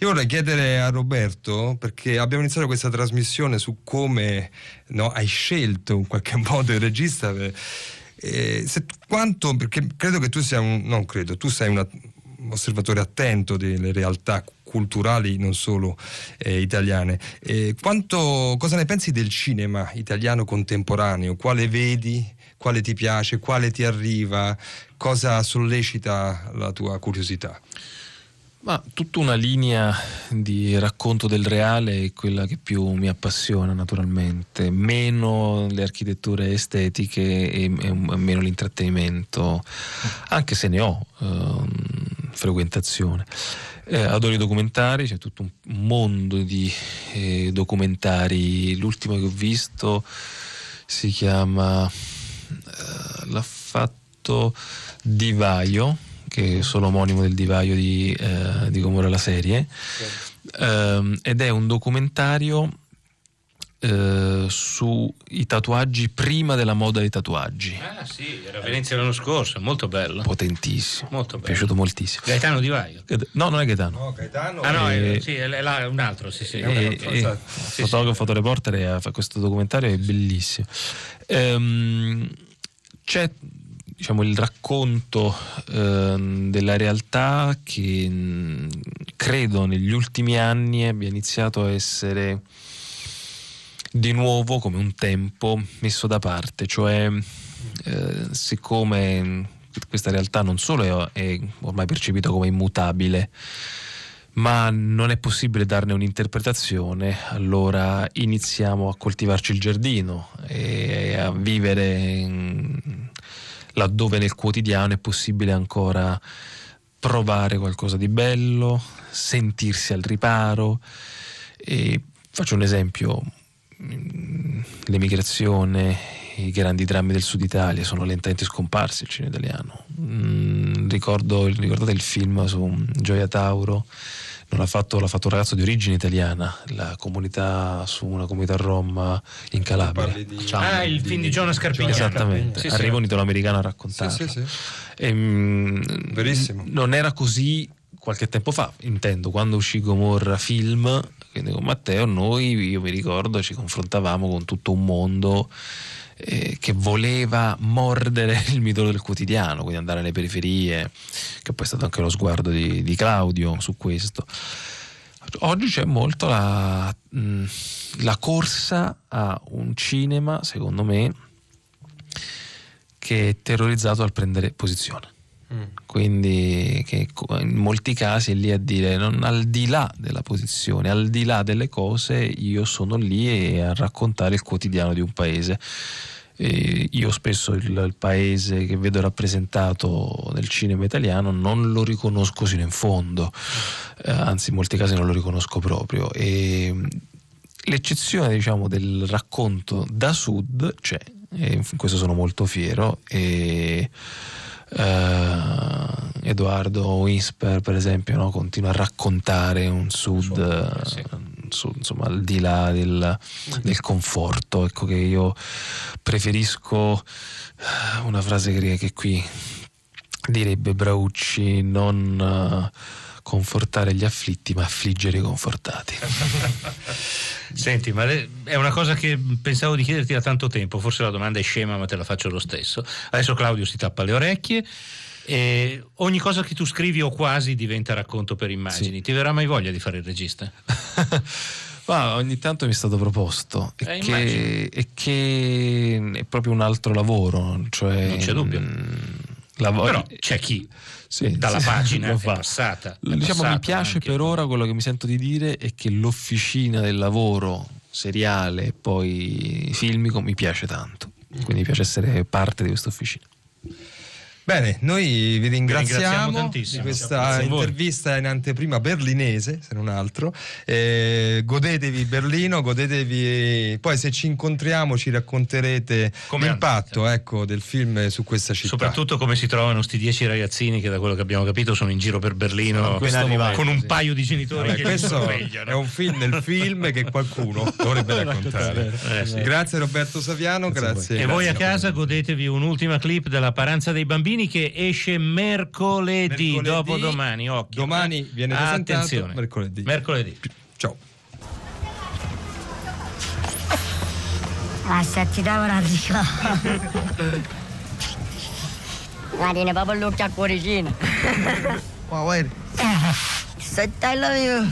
Speaker 6: Io vorrei chiedere a Roberto, perché abbiamo iniziato questa trasmissione su come no, hai scelto in qualche modo il regista. eh, se- quanto, perché credo che tu sia un, non credo, tu sei un osservatore attento delle realtà culturali non solo eh, italiane. Eh, quanto, cosa ne pensi del cinema italiano contemporaneo? Quale vedi? Quale ti piace? Quale ti arriva? Cosa sollecita la tua curiosità?
Speaker 8: Ma tutta una linea di racconto del reale è quella che più mi appassiona naturalmente, meno le architetture estetiche e, e meno l'intrattenimento, anche se ne ho ehm, frequentazione. Eh, adoro i documentari, c'è tutto un mondo di eh, documentari, l'ultimo che ho visto si chiama, eh, l'ha fatto Divaio, che è solo omonimo del divario di, eh, di Gomorra la serie, Ehm, ed è un documentario eh, sui tatuaggi prima della moda dei tatuaggi.
Speaker 5: Ah sì, era a Venezia l'anno scorso, molto bello.
Speaker 8: Potentissimo,
Speaker 5: Molto
Speaker 8: mi è
Speaker 5: bello.
Speaker 8: piaciuto moltissimo.
Speaker 5: Gaetano Di Vaio.
Speaker 8: No, non è Gaetano.
Speaker 6: No, Gaetano
Speaker 5: Ah no,
Speaker 8: Eh,
Speaker 5: è, sì, è, là un altro, sì, sì.
Speaker 8: E- e- fotografo, fotoreporter e ha- fa questo documentario è bellissimo. Ehm, c'è diciamo, il racconto ehm, della realtà che mh, credo negli ultimi anni abbia iniziato a essere di nuovo come un tempo messo da parte, cioè eh, siccome questa realtà non solo è, è ormai percepita come immutabile, ma non è possibile darne un'interpretazione, allora iniziamo a coltivarci il giardino e a vivere in- laddove nel quotidiano è possibile ancora provare qualcosa di bello, sentirsi al riparo. E faccio un esempio, mm, l'emigrazione, i grandi drammi del sud Italia sono lentamente scomparsi il cinema italiano. Mm, ricordo, ricordate il film su Gioia Tauro? Non l'ha fatto, l'ha fatto un ragazzo di origine italiana, la comunità su una comunità rom in Calabria.
Speaker 5: Ah, il film di Giona Scarpigna.
Speaker 8: Esattamente,
Speaker 5: Sì, sì.
Speaker 8: arriva un italoamericano a raccontarlo.
Speaker 6: Sì, sì, sì.
Speaker 8: E, mm,
Speaker 6: Verissimo.
Speaker 8: Non era così qualche tempo fa, intendo, quando uscì Gomorra film, quindi con Matteo, noi, io mi ricordo, ci confrontavamo con tutto un mondo eh, che voleva mordere il midollo del quotidiano, quindi andare alle periferie, che poi è stato anche lo sguardo di, di Claudio su questo. Oggi c'è molto la, la corsa a un cinema, secondo me, che è terrorizzato al prendere posizione. Quindi che in molti casi è lì a dire non al di là della posizione, al di là delle cose, io sono lì a raccontare il quotidiano di un paese. E io spesso il, il paese che vedo rappresentato nel cinema italiano non lo riconosco sino in fondo, Eh, anzi in molti casi non lo riconosco proprio. E, mh, l'eccezione diciamo, del racconto da sud c'è, e in questo sono molto fiero. E, eh, Edoardo Whisper, per esempio, no, continua a raccontare un sud, eh, su- insomma, al di là del, del conforto. Ecco che io preferisco eh, una frase che, che qui direbbe Braucci: non eh, confortare gli afflitti, ma affliggere i confortati.
Speaker 5: Senti, ma le- è una cosa che pensavo di chiederti da tanto tempo, forse la domanda è scema, ma te la faccio lo stesso. Adesso Claudio si tappa le orecchie. E ogni cosa che tu scrivi o quasi diventa racconto per immagini. Ti verrà mai voglia di fare il regista?
Speaker 8: Ma ogni tanto mi è stato proposto e,
Speaker 5: Eh,
Speaker 8: che, e che è proprio un altro lavoro. Cioè,
Speaker 5: Non c'è dubbio.
Speaker 8: mm, la
Speaker 5: Però c'è chi
Speaker 8: Sì,
Speaker 5: dalla
Speaker 8: sì,
Speaker 5: pagina è passata. è
Speaker 8: Diciamo, mi
Speaker 5: passata
Speaker 8: piace
Speaker 5: anche.
Speaker 8: per ora quello che mi sento di dire è che l'officina del lavoro seriale e poi filmico mi piace tanto. Quindi mi piace essere parte di questa officina.
Speaker 6: Bene, noi vi
Speaker 5: ringraziamo
Speaker 6: ringraziamo di questa
Speaker 5: Grazie
Speaker 6: intervista in anteprima berlinese, se non altro. Eh, godetevi Berlino, godetevi. Poi se ci incontriamo ci racconterete
Speaker 5: Com'è
Speaker 6: l'impatto ecco, del film su questa città.
Speaker 5: Soprattutto come si trovano sti dieci ragazzini che da quello che abbiamo capito sono in giro per Berlino
Speaker 6: momento,
Speaker 5: con un
Speaker 6: sì.
Speaker 5: paio di genitori
Speaker 6: Vabbè,
Speaker 5: che li
Speaker 6: questo è un film nel film che qualcuno dovrebbe raccontare.
Speaker 5: Eh, sì.
Speaker 6: Grazie Roberto Saviano, grazie.
Speaker 5: E voi a
Speaker 6: grazie.
Speaker 5: casa godetevi un'ultima clip della Paranza dei Bambini che esce mercoledì,
Speaker 6: Mercoledì,
Speaker 5: dopo domani. Occhio.
Speaker 6: Domani viene presentato,
Speaker 5: Attenzione.
Speaker 6: mercoledì.
Speaker 5: Mercoledì.
Speaker 6: Ciao.
Speaker 14: Lasciati lavorare Ma tiene proprio l'occhio a cuoricino.
Speaker 10: Ma guarda.
Speaker 14: Stai la mio.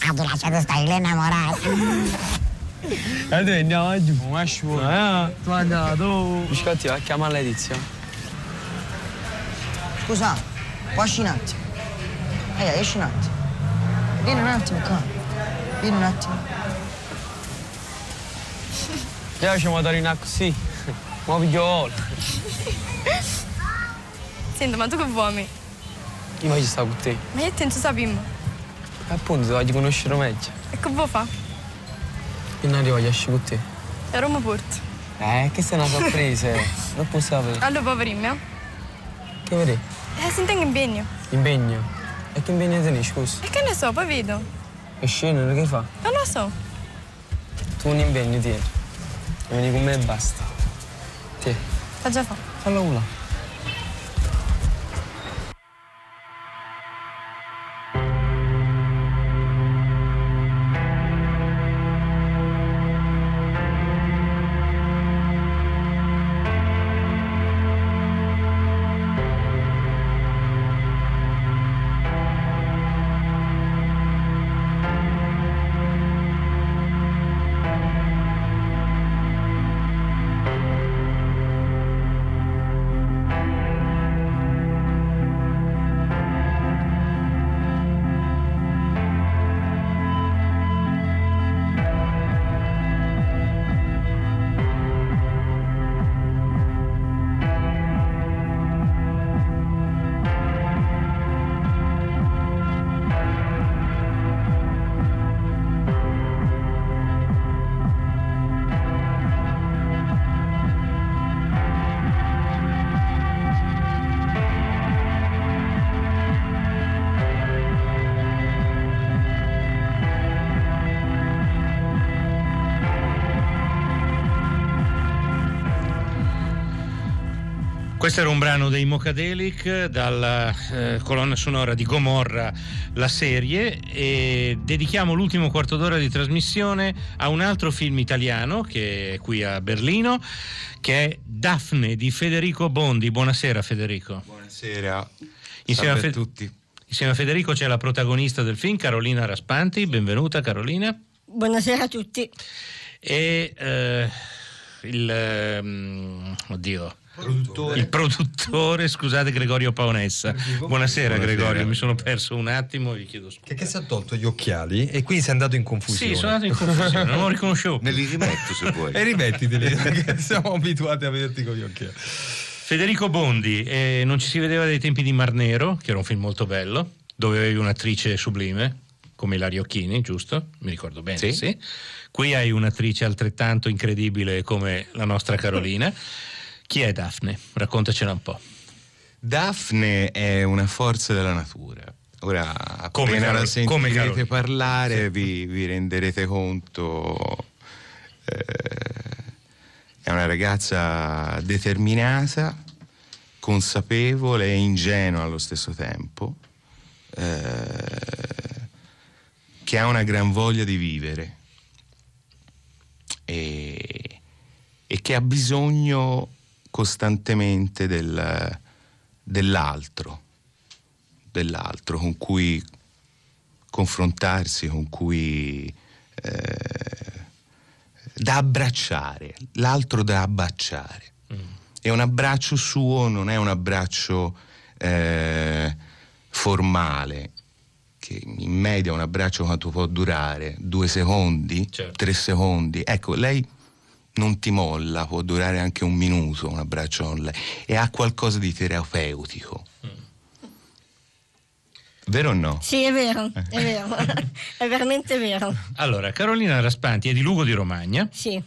Speaker 14: Ah, tu lasciate stare innamorato.
Speaker 11: E dove andiamo giù? Ma scivola. Eh, tu andato. Biscotti, va a chiamare Letizia.
Speaker 10: Scusa, esci un attimo. Ehi, esci un attimo. Vieni un attimo qua. Vieni un attimo.
Speaker 11: Io ci vado in così. Ma piglio
Speaker 15: Senti, ma tu che vuoi?
Speaker 11: Io voglio stare con te.
Speaker 15: Ma io te non sappiamo.
Speaker 11: E appunto, ti voglio conoscere meglio.
Speaker 15: E che vuoi fare?
Speaker 11: Io non voglio uscire con te.
Speaker 15: E Roma porto.
Speaker 11: Eh, questa è una sorpresa. non può sapere.
Speaker 15: Allora, poverino, eh?
Speaker 11: Che vedi?
Speaker 15: Eh, senti che impegno.
Speaker 11: Impegno. E che impegno tieni, scusa?
Speaker 15: E che ne so, poi vedo.
Speaker 11: E scena, che fa?
Speaker 15: Non lo so.
Speaker 11: Tu un impegno tieni. E vieni con me e basta. Ti.
Speaker 15: Sta già fa.
Speaker 11: Fallo una.
Speaker 5: Questo era un brano dei Mocadelic dalla eh, colonna sonora di Gomorra, la serie, e dedichiamo l'ultimo quarto d'ora di trasmissione a un altro film italiano che è qui a Berlino, che è Daphne di Federico Bondi. Buonasera Federico.
Speaker 16: Buonasera.
Speaker 5: Insieme a, Fe-
Speaker 16: tutti.
Speaker 5: insieme a Federico c'è la protagonista del film, Carolina Raspanti. Benvenuta Carolina.
Speaker 14: Buonasera a tutti.
Speaker 5: E eh, il... ehm, oddio.
Speaker 6: Produttore.
Speaker 5: Il produttore, scusate, Gregorio Paonessa. Buonasera,
Speaker 6: Buonasera.
Speaker 5: Gregorio, mi sono perso un attimo, vi chiedo scusa.
Speaker 6: Che, che si è tolto gli occhiali e quindi sei andato in confusione.
Speaker 5: Sì, sono andato in confusione, non lo riconoscevo.
Speaker 16: Me li rimetto se vuoi.
Speaker 6: E rimettiteli, perché siamo abituati a vederti con gli occhiali.
Speaker 5: Federico Bondi, eh, non ci si vedeva dai tempi di Mar Nero, che era un film molto bello, dove avevi un'attrice sublime, come Ilaria Occhini, giusto? Mi ricordo bene, sì.
Speaker 16: Sì.
Speaker 5: Qui hai un'attrice altrettanto incredibile come la nostra Carolina. Chi è Daphne? Raccontacela un po'.
Speaker 16: Daphne è una forza della natura. Ora,
Speaker 5: Come
Speaker 16: appena
Speaker 5: Carol-
Speaker 16: la sentirete
Speaker 5: come Carol-
Speaker 16: parlare, vi, vi renderete conto. eh, è una ragazza determinata, consapevole e ingenua allo stesso tempo, eh, che ha una gran voglia di vivere e, e che ha bisogno costantemente del- dell'altro, dell'altro con cui confrontarsi, con cui eh, da abbracciare, l'altro da abbracciare. E un abbraccio suo non è un abbraccio eh, formale, che in media un abbraccio quanto può durare? Due secondi? Tre secondi? Ecco, lei non ti molla, può durare anche un minuto un abbraccio con lei e ha qualcosa di terapeutico. Vero o no?
Speaker 14: Sì, è vero, è vero, è veramente vero.
Speaker 5: Allora, Carolina Raspanti è di Lugo di Romagna.
Speaker 14: Sì.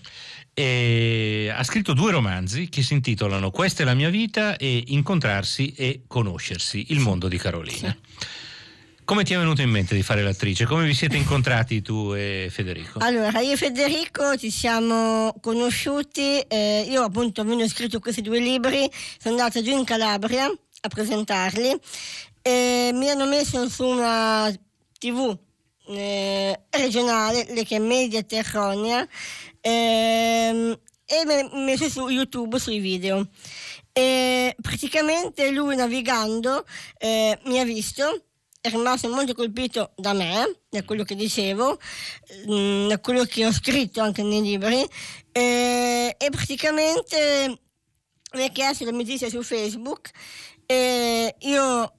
Speaker 5: E ha scritto due romanzi che si intitolano Questa è la mia vita e Incontrarsi e conoscersi, il mondo di Carolina. Come ti è venuto in mente di fare l'attrice? Come vi siete incontrati tu e Federico?
Speaker 14: Allora, io e Federico ci siamo conosciuti, eh, io appunto avendo scritto questi due libri, sono andata giù in Calabria a presentarli e mi hanno messo su una tv eh, regionale, le che è Media Terronia, ehm, e mi ha messo su YouTube sui video. E praticamente lui navigando eh, mi ha visto, è rimasto molto colpito da me, da quello che dicevo, mm, da quello che ho scritto anche nei libri, eh, e praticamente mi ha chiesto l'amicizia su Facebook e io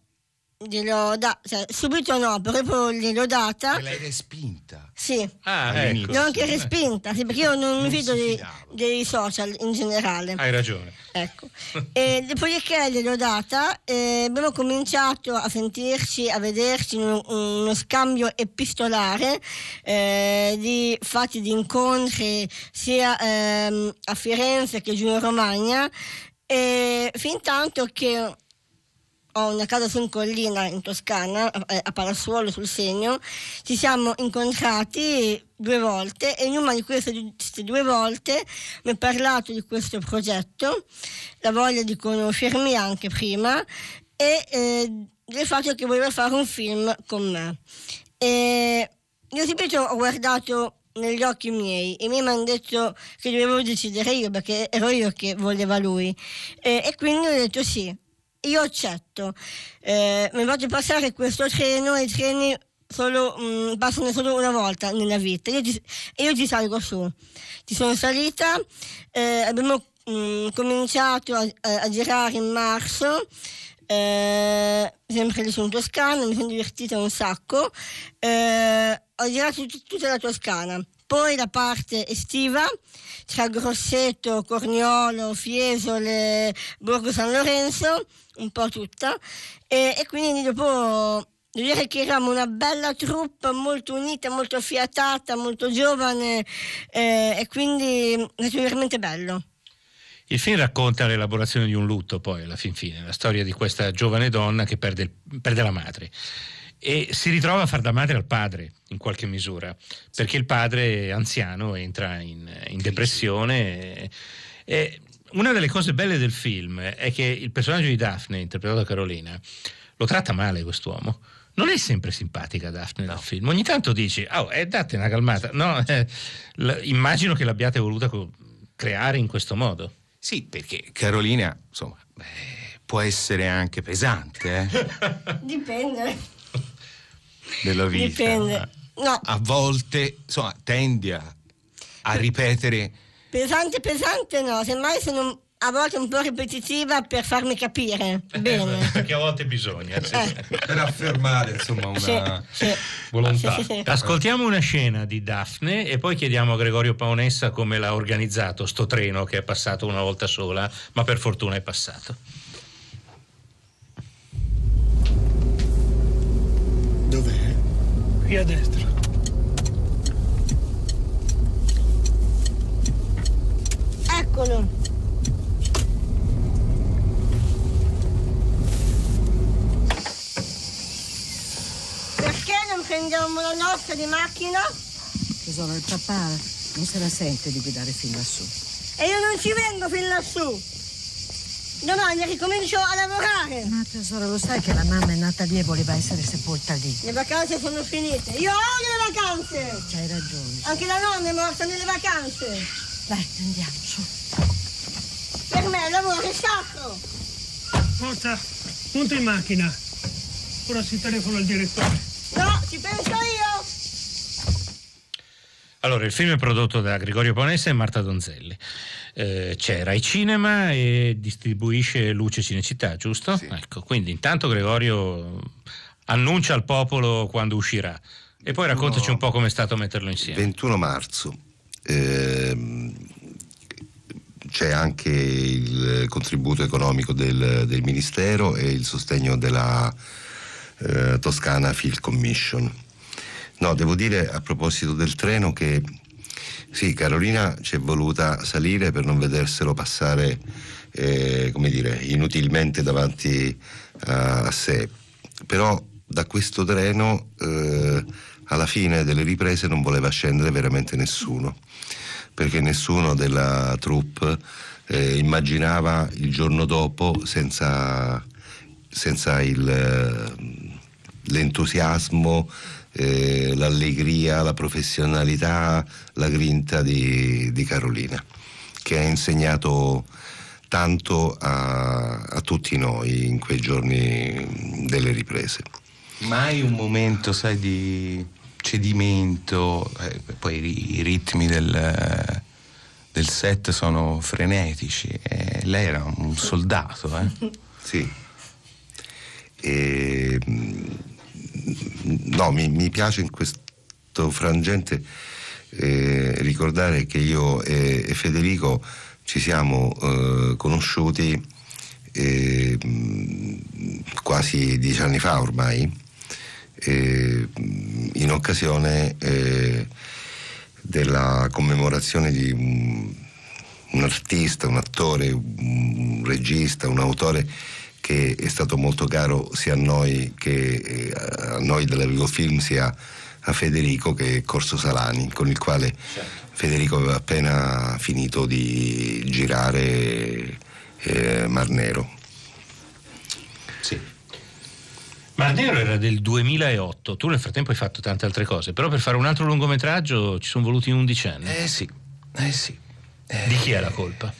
Speaker 14: gliel'ho data, cioè, subito no, però poi gliel'ho data.
Speaker 16: E l'hai respinta.
Speaker 14: Sì,
Speaker 5: Ah,
Speaker 16: All'inizio.
Speaker 14: l'ho anche respinta, sì, perché io non mi fido dei, dei social in generale.
Speaker 5: Hai ragione.
Speaker 14: Ecco. E dopodiché gliel'ho data e abbiamo cominciato a sentirci, a vederci in uno, uno scambio epistolare eh, di fatti di incontri sia ehm, a Firenze che giù in Romagna e fin tanto che ho una casa su in collina in Toscana, a a Palassuolo sul Segno, ci siamo incontrati due volte e in una di queste due volte mi ha parlato di questo progetto, la voglia di conoscermi anche prima e eh, del fatto che voleva fare un film con me. E io subito ho guardato negli occhi miei e mi hanno detto che dovevo decidere io perché ero io che voleva lui. E, e quindi ho detto sì io accetto Eh, mi faccio passare questo treno e i treni solo, mm, passano solo una volta nella vita io ci, io ci salgo su ci sono salita eh, abbiamo mm, cominciato a, a- girare in marzo eh, sempre lì in Toscana, mi sono divertita un sacco. Eh, ho girato tut- tutta la Toscana. Poi la parte estiva, tra Grosseto, Corniolo, Fiesole, Borgo San Lorenzo, un po' tutta. E, e quindi dopo devo dire che eravamo una bella truppa, molto unita, molto affiatata, molto giovane eh, e quindi è stato veramente bello.
Speaker 5: Il film racconta l'elaborazione di un lutto, poi alla fin fine, la storia di questa giovane donna che perde, perde la madre e si ritrova a far da madre al padre in qualche misura, perché il padre anziano entra in, in depressione e, e una delle cose belle del film è che il personaggio di Daphne, interpretato da Carolina, lo tratta male quest'uomo. Non è sempre simpatica Daphne nel film. Ogni tanto dici, oh, eh, date una calmata. No, eh, l- immagino che l'abbiate voluta co- creare in questo modo.
Speaker 16: Sì, perché Carolina, insomma, beh, può essere anche pesante eh,
Speaker 14: Dipende.
Speaker 16: nella vita.
Speaker 14: Dipende. No,
Speaker 16: A volte, insomma, tendi a, a ripetere
Speaker 14: pesante pesante no, semmai sono a volte un po' ripetitiva per farmi capire. Bene.
Speaker 5: Perché a volte bisogna. sì.
Speaker 14: Eh.
Speaker 6: Per affermare insomma una
Speaker 14: Sì, sì.
Speaker 6: volontà.
Speaker 14: Sì, sì, sì.
Speaker 5: Ascoltiamo una scena di Daphne e poi chiediamo a Gregorio Paonessa come l'ha organizzato sto treno che è passato una volta sola, ma per fortuna è passato.
Speaker 10: Dov'è?
Speaker 2: Qui a destra.
Speaker 14: Eccolo. Perché non prendiamo la nostra di macchina?
Speaker 17: Tesoro, il papà non se la sente di guidare fin lassù.
Speaker 14: E io non ci vengo fin lassù. Domani ricomincio a lavorare.
Speaker 17: Ma tesoro, lo sai che la mamma è nata lì e voleva essere sepolta lì.
Speaker 14: Le vacanze sono finite. Io odio le vacanze.
Speaker 17: C'hai ragione.
Speaker 14: Anche la nonna è morta nelle vacanze.
Speaker 17: Dai, andiamo su.
Speaker 14: Per me il lavoro è sacro.
Speaker 2: Forza, punta in macchina. Ora si telefona al direttore.
Speaker 14: No, ci penso io.
Speaker 5: Allora, il film è prodotto da Gregorio Paonessa e Marta Donzelli. Eh, c'è Rai Cinema e distribuisce Luce Cinecittà, giusto? Ecco, quindi intanto Gregorio annuncia al popolo quando uscirà e poi raccontaci un po' come è stato metterlo insieme.
Speaker 18: 21 marzo. Ehm, c'è anche il contributo economico del, del Ministero e il sostegno della eh, Toscana Film Commission. No, devo dire a proposito del treno che sì, Carolina ci è voluta salire per non vederselo passare, eh, come dire, inutilmente davanti a, a sé. Però da questo treno eh, alla fine delle riprese non voleva scendere veramente nessuno, perché nessuno della troupe eh, immaginava il giorno dopo senza, senza il, eh, l'entusiasmo, eh, l'allegria, la professionalità, la grinta di, di Carolina, che ha insegnato tanto a, a tutti noi in quei giorni delle riprese.
Speaker 16: mai un momento, sai, di cedimento, eh, poi i, ritmi del, del set sono frenetici. e lei era un soldato, eh?
Speaker 18: Sì. E, mm, no, mi, mi piace in questo frangente eh, ricordare che io e, e Federico ci siamo eh, conosciuti eh, mh, quasi dieci anni fa ormai, eh, in occasione eh, della commemorazione di un, un artista, un attore, un regista, un autore che è stato molto caro sia a noi che eh, a noi della Vivo Film sia a Federico che è Corso Salani, con il quale Federico aveva appena finito di girare eh, Mar Nero.
Speaker 16: Sì.
Speaker 5: Marnero era del 2008, tu nel frattempo hai fatto tante altre cose, però per fare un altro lungometraggio ci sono voluti 11 anni.
Speaker 16: Eh sì, eh sì.
Speaker 5: Di chi è la colpa?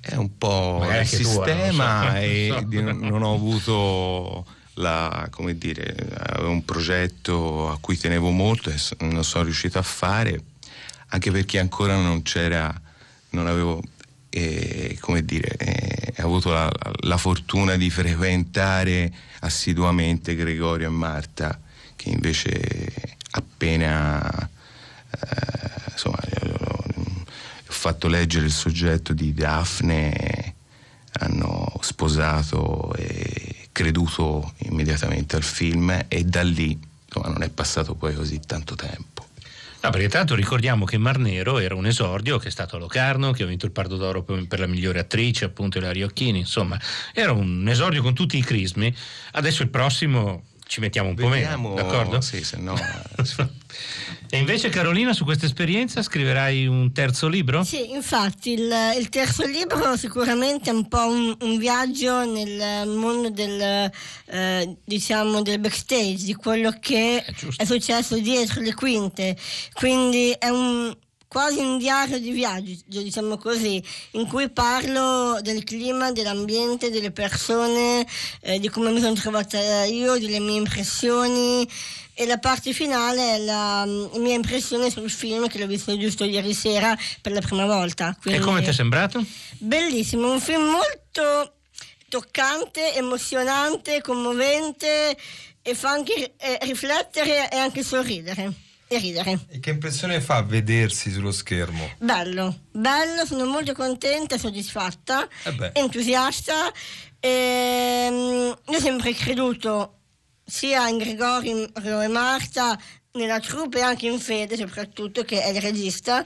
Speaker 16: È un po' il
Speaker 5: anche tua,
Speaker 16: sistema
Speaker 5: non so.
Speaker 16: e
Speaker 5: Non
Speaker 16: ho avuto la, come dire, un progetto a cui tenevo molto e non sono riuscito a fare, anche perché ancora non c'era, non avevo, eh, come dire, eh, avuto la, la fortuna di frequentare assiduamente Gregorio e Marta, che invece appena eh, insomma, ho fatto leggere il soggetto di Daphne, hanno sposato e creduto immediatamente al film e da lì insomma, non è passato poi così tanto tempo.
Speaker 5: No, perché tanto ricordiamo che Marnero era un esordio che è stato a Locarno, che ha vinto il Pardo d'Oro per la migliore attrice, appunto Ilaria Occhini, insomma, era un esordio con tutti i crismi. Adesso il prossimo ci mettiamo un
Speaker 16: Vediamo,
Speaker 5: po' meno, d'accordo?
Speaker 16: Sì, se no...
Speaker 5: E invece Carolina, su questa esperienza scriverai un terzo libro?
Speaker 14: Sì, infatti il, il terzo libro sicuramente è un po' un, un viaggio nel mondo del, eh, diciamo, del backstage, di quello che è successo dietro le quinte. Quindi è un, quasi un diario di viaggio, diciamo così, in cui parlo del clima, dell'ambiente, delle persone, eh, di come mi sono trovata io, delle mie impressioni e la parte finale è la mm, mia impressione sul film che l'ho visto giusto ieri sera per la prima volta.
Speaker 5: E
Speaker 14: Quindi-
Speaker 5: come ti è sembrato?
Speaker 14: Bellissimo, un film molto toccante, emozionante, commovente e fa anche eh, riflettere e anche sorridere e ridere.
Speaker 6: E che impressione fa vedersi sullo schermo?
Speaker 14: Bello, bello, sono molto contenta, soddisfatta,
Speaker 6: Eh
Speaker 14: entusiasta. Ehm, io ho sempre creduto sia in Gregorio e Marta, nella troupe e anche in Fede soprattutto, che è il regista.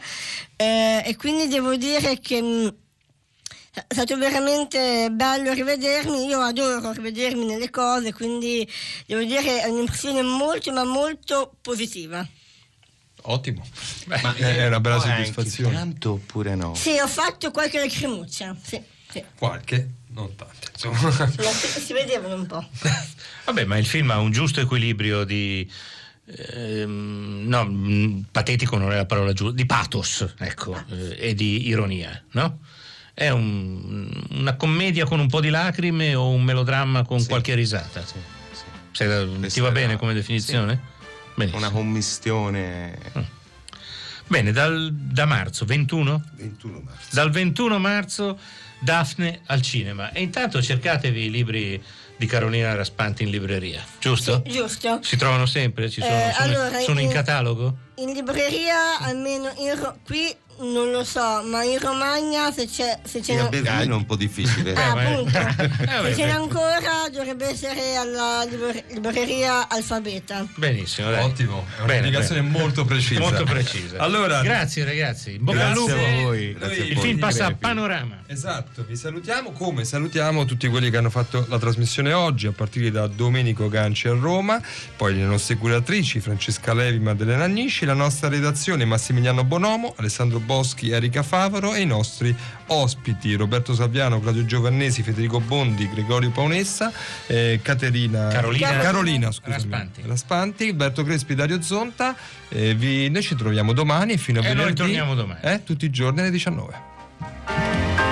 Speaker 14: Eh, e quindi devo dire che mh, è stato veramente bello rivedermi, io adoro rivedermi nelle cose, quindi devo dire è un'impressione molto ma molto positiva.
Speaker 6: Ottimo.
Speaker 16: Ma
Speaker 6: è una bella soddisfazione.
Speaker 16: Tanto oppure no?
Speaker 14: Sì, ho fatto qualche lacrimuccia, sì, sì.
Speaker 6: Qualche, non tante.
Speaker 14: Si, si vedevano un po'.
Speaker 5: Vabbè, ma il film ha un giusto equilibrio di. ehm, no, mh, patetico non è la parola giusta, di pathos, ecco, eh, e di ironia, no? È un- una commedia con un po' di lacrime o un melodramma con qualche risata? Se- ti va bene come definizione? Benissimo.
Speaker 16: Una commistione.
Speaker 5: Bene, dal- da marzo, 21?
Speaker 18: 21 marzo.
Speaker 5: Dal 21 marzo Daphne al cinema. E intanto cercatevi i libri di Carolina Raspanti in libreria, giusto?
Speaker 14: Giusto.
Speaker 5: Si trovano sempre? Ci sono,
Speaker 14: Eh,
Speaker 5: sono,
Speaker 14: allora,
Speaker 5: sono in
Speaker 14: in-
Speaker 5: catalogo?
Speaker 14: In libreria, almeno in qui non lo so, ma in Romagna se c'è, se c'è
Speaker 18: E a Berlino è un po' difficile.
Speaker 14: Ah, appunto.
Speaker 5: vabbè,
Speaker 14: se ce n'è ancora dovrebbe essere alla libreria Alfabeta.
Speaker 5: Benissimo, dai.
Speaker 6: Ottimo, è
Speaker 5: Bene,
Speaker 6: un'indicazione
Speaker 5: bene.
Speaker 6: molto precisa.
Speaker 5: Molto precisa.
Speaker 6: Allora,
Speaker 5: grazie ragazzi, bocca al lupo.
Speaker 6: a voi. Grazie a
Speaker 5: Il
Speaker 6: voi.
Speaker 5: film passa a panorama.
Speaker 6: Esatto, vi salutiamo come salutiamo tutti quelli che hanno fatto la trasmissione oggi, a partire da Domenico Ganci a Roma, poi le nostre curatrici Francesca Levi, Maddalena Agnisci, la nostra redazione Massimiliano Bonomo, Alessandro Boschi, Erika Favaro e i nostri ospiti Roberto Saviano, Claudio Giovannesi, Federico Bondi, Gregorio Paonessa, eh, Caterina
Speaker 5: Carolina-
Speaker 6: Carolina scusami,
Speaker 5: Raspanti.
Speaker 6: Raspanti, Alberto Crespi, Dario Zonta. Eh, vi- noi ci troviamo domani fino a
Speaker 5: E noi
Speaker 6: venerdì.
Speaker 5: torniamo domani.
Speaker 6: eh, tutti i giorni alle 19.